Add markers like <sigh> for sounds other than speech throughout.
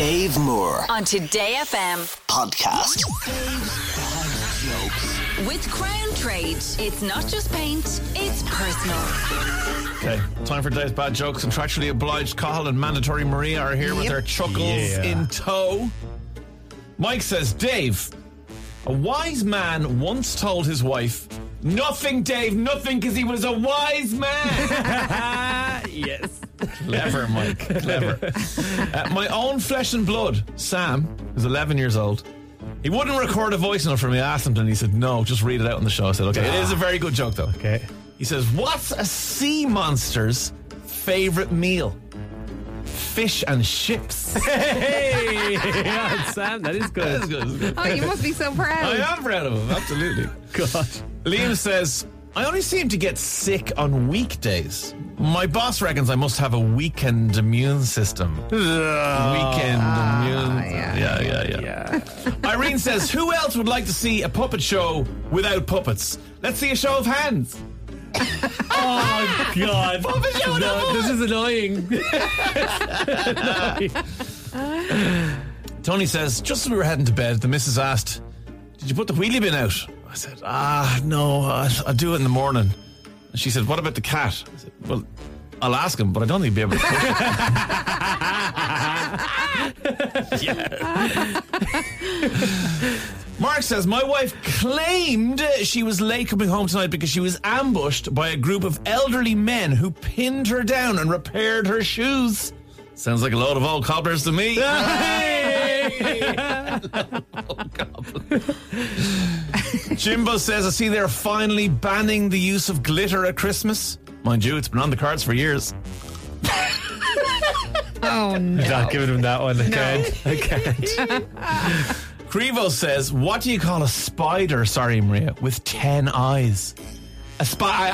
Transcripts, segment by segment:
Dave Moore on Today FM. podcast. With Crown Trade, it's not just paint, it's personal. Okay, time for today's bad jokes. Contractually obliged Cahill and mandatory Maria are here with their chuckles Yeah. in tow. Mike says, Dave, a wise man once told his wife, Nothing, Dave, nothing, because he was a wise man. <laughs> yes. Clever, Mike, clever. Uh, my own flesh and blood, Sam, who's 11 years old. He wouldn't record a voice note for me. I asked him, and he said, No, just read it out on the show. I said, Okay, it is a very good joke, though. Okay. He says, What's a sea monster's favorite meal? Fish and chips. <laughs> Hey, yeah, Sam, that is That's good. good. that's good. Oh, you must be so proud. I am proud of him, absolutely. <laughs> God. Liam says, I only seem to get sick on weekdays. My boss reckons I must have a weekend immune system. <laughs> weekend ah, immune. yeah. yeah, yeah, yeah. Yeah. <laughs> Irene says, Who else would like to see a puppet show without puppets? Let's see a show of hands. <laughs> Oh, God. Puppet show No, this is annoying. Tony says, just as we were heading to bed, the missus asked, Did you put the wheelie bin out? I said, Ah, no, I'll, I'll do it in the morning. And she said, What about the cat? I said, Well, I'll ask him, but I don't think he'll be able to. it." <laughs> yeah. Mark says, My wife claimed she was late coming home tonight because she was ambushed by a group of elderly men who pinned her down and repaired her shoes. Sounds like a load of old cobblers to me. <laughs> <laughs> Jimbo says, I see they're finally banning the use of glitter at Christmas. Mind you, it's been on the cards for years. Oh no. Not giving him that one. I can't. I can't. Crevo says, What do you call a spider, sorry, Maria, with 10 eyes? A spider.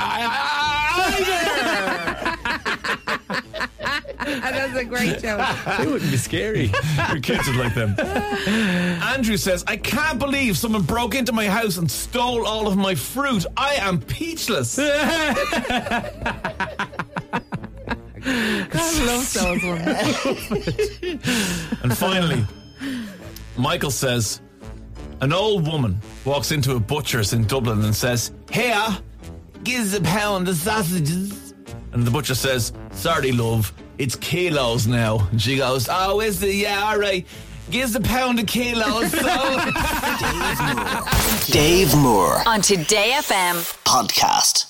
<laughs> That's a great joke. <laughs> It wouldn't be scary. Your kids would like them. <laughs> Andrew says, I can't believe someone broke into my house and stole all of my fruit. I am peachless. I love those ones. And finally, Michael says, an old woman walks into a butcher's in Dublin and says, Here, give us a pound of sausages. And the butcher says, Sorry, love, it's kilos now. And she goes, Oh, is it? Yeah, all right. Give us a pound of kilos. So. <laughs> Dave Moore On Today FM. podcast.